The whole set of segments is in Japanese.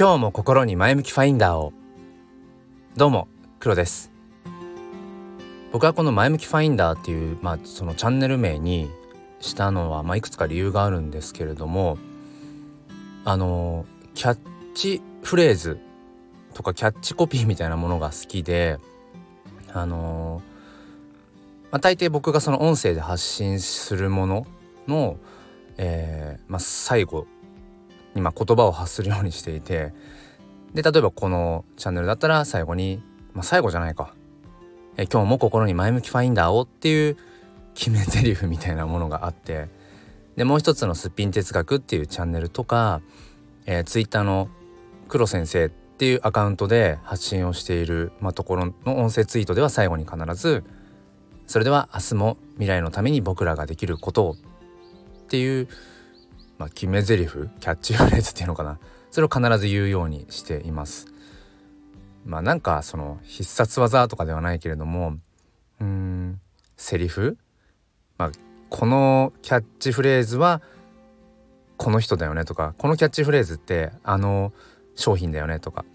今日も心に前向きファインダーを。どうも黒です。僕はこの前向きファインダーっていうまあそのチャンネル名にしたのはまあいくつか理由があるんですけれどもあのキャッチフレーズとかキャッチコピーみたいなものが好きであのまあ、大抵僕がその音声で発信するものの、えーまあ、最後にま言葉を発するようにしていてで例えばこのチャンネルだったら最後に、まあ、最後じゃないか、え今日も心に前向きファインダーをっていう決め台詞みたいなものがあってでもう一つのすっぴん哲学っていうチャンネルとか、えー、ツイッターの黒先生っていうアカウントで発信をしている、まあ、ところの音声ツイートでは最後に必ず「それでは明日も未来のために僕らができることを」っていうまあ、決め台詞キャッチフレーズっていうのかな。それを必ず言うようにしています。まあなんかその必殺技とかではないけれどもうんセリフ、まあ、このキャッチフレーズはこの人だよねとかこのキャッチフレーズってあの商品だよねとか。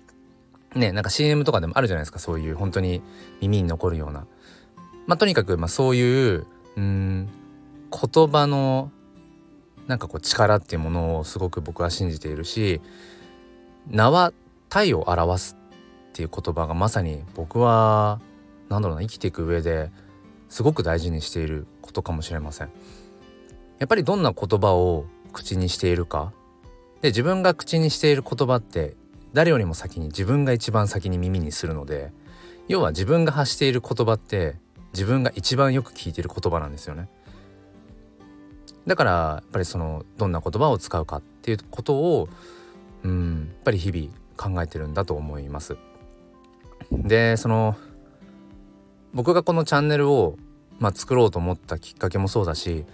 ねなんか CM とかでもあるじゃないですかそういう本当に耳に残るような。まあとにかくまあそういううん言葉のなんかこう力っていうものをすごく僕は信じているし名は体を表すっていう言葉がまさに僕は何だろうな生きていく上ですごく大事にしていることかもしれません。やっぱりどんな言葉を口にしているかで自分が口にしている言葉って誰よりも先に自分が一番先に耳にするので要は自分が発している言葉って自分が一番よく聞いている言葉なんですよね。だからやっぱりそのどんな言葉を使うかっていうことをうんやっぱり日々考えてるんだと思います。でその僕がこのチャンネルを、まあ、作ろうと思ったきっかけもそうだし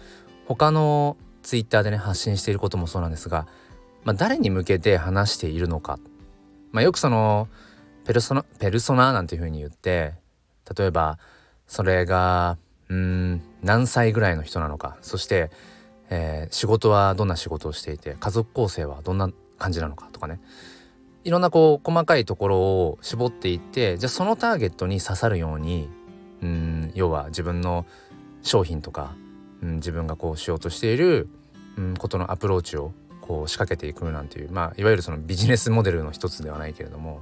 他のツイッターでね発信していることもそうなんですが、まあ、誰に向けて話しているのか、まあ、よくそのペルソナペルソナなんていうふうに言って例えばそれがうん何歳ぐらいの人なのかそしてえー、仕事はどんな仕事をしていて家族構成はどんな感じなのかとかね。いろんなこう細かいところを絞っていってじゃあそのターゲットに刺さるようにうん要は自分の商品とか、うん、自分がこうしようとしている、うん、ことのアプローチをこう仕掛けていくなんていうまあいわゆるそのビジネスモデルの一つではないけれども、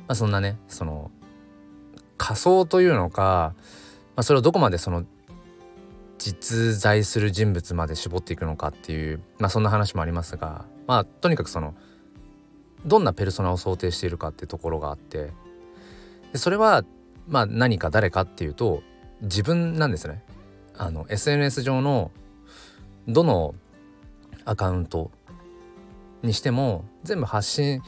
まあ、そんなねその仮想というのか、まあ、それをどこまでその実在する人物まで絞っていくのかっていうまあそんな話もありますがまあとにかくそのどんなペルソナを想定しているかっていうところがあってでそれはまあ何か誰かっていうと自分なんですね。あの SNS 上のどのアカウントにしても全部発信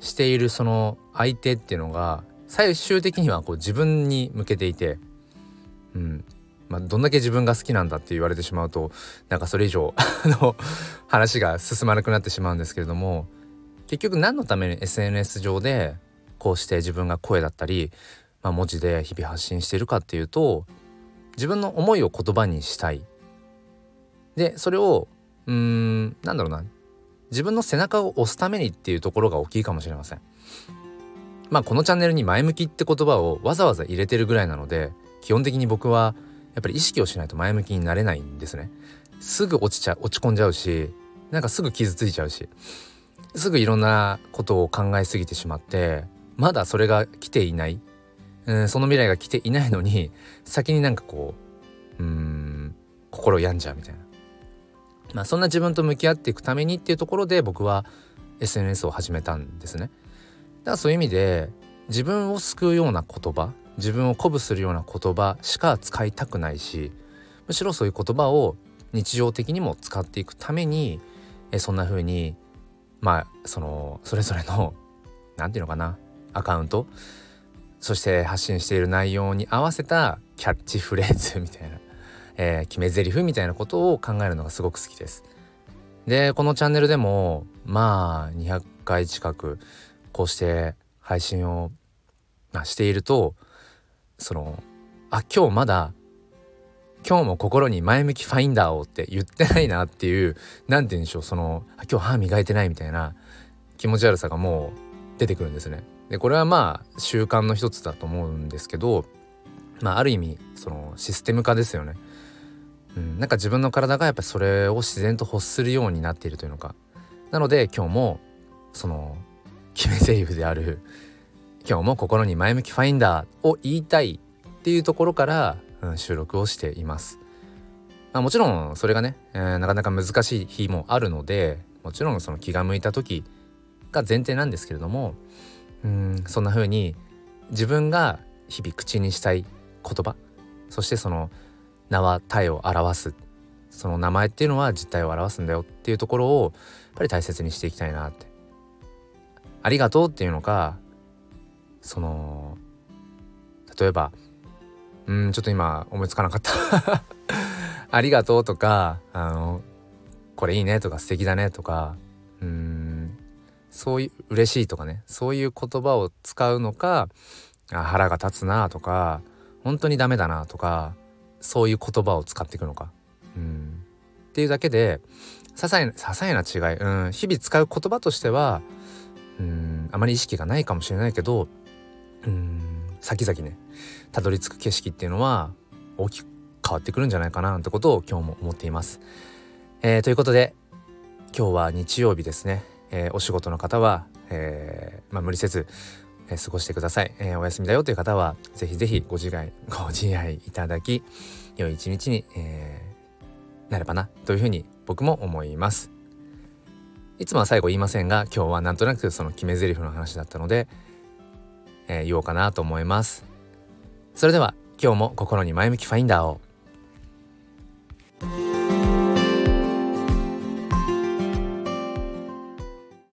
しているその相手っていうのが最終的にはこう自分に向けていて、うん、まあ、どんだけ自分が好きなんだって言われてしまうとなんかそれ以上の話が進まなくなってしまうんですけれども結局何のために SNS 上でこうして自分が声だったり、まあ、文字で日々発信しているかっていうと自分の思いを言葉にしたいでそれをうんなんだろうな自分の背中を押すためにっていうところが大きいかもしれません。まあこのチャンネルに前向きって言葉をわざわざ入れてるぐらいなので基本的に僕はやっぱり意識をしないと前向きになれないんですね。すぐ落ちちゃ落ち込んじゃうしなんかすぐ傷ついちゃうし。すぐいろんなことを考えすぎてしまってまだそれが来ていない、うん、その未来が来ていないのに先になんかこううん心病んじゃうみたいな。まあそんな自分と向き合っていくためにっていうところで僕は SNS を始めたんですね。だからそういう意味で自分を救うような言葉自分を鼓舞するような言葉しか使いたくないしむしろそういう言葉を日常的にも使っていくためにえそんな風にまあそのそれぞれの 何て言うのかなアカウントそして発信している内容に合わせたキャッチフレーズみたいな、えー、決め台詞みたいなことを考えるのがすごく好きです。でこのチャンネルでもまあ200回近くこうして配信を、まあ、しているとそのあ今日まだ今日も心に前向きファインダーをって言ってないなっていう何て言うんでしょうその今日歯磨いてないみたいな気持ち悪さがもう出てくるんですね。でこれはまあ習慣の一つだと思うんですけど、まあ、ある意味そのシステム化ですよね。うん、なんか自分の体がやっぱそれを自然と欲するようになっているというのかなので今日もその決め台詞である「今日も心に前向きファインダー」を言いたいっていうところから、うん、収録をしています。まあ、もちろんそれがね、えー、なかなか難しい日もあるのでもちろんその気が向いた時が前提なんですけれどもうんそんな風に自分が日々口にしたい言葉そしてその名は体を表すその名前っていうのは実態を表すんだよっていうところをやっぱり大切にしていきたいなってありがとうっていうのかその例えばうんちょっと今思いつかなかった。ありがとうとかあのこれいいねとか素敵だねとかうんそういう嬉しいとかねそういう言葉を使うのかあ腹が立つなとか本当にダメだなとかそういう言葉を使っていくのか。うん。っていうだけで些細な些細な違い、うん、日々使う言葉としてはうんあまり意識がないかもしれないけどうん。先々ねたどり着く景色っていうのは大きく変わってくるんじゃないかななんてことを今日も思っています。えー、ということで今日は日曜日ですね、えー、お仕事の方は、えー、まあ、無理せず、え過ごしてください、えお休みだよという方はぜひぜひご自愛ご自愛いただき良い一日に、えなればなというふうに僕も思います。いつもは最後言いませんが今日はなんとなくその決め台詞の話だったので、え言おうかなと思います。それでは今日も心に前向きファインダーを。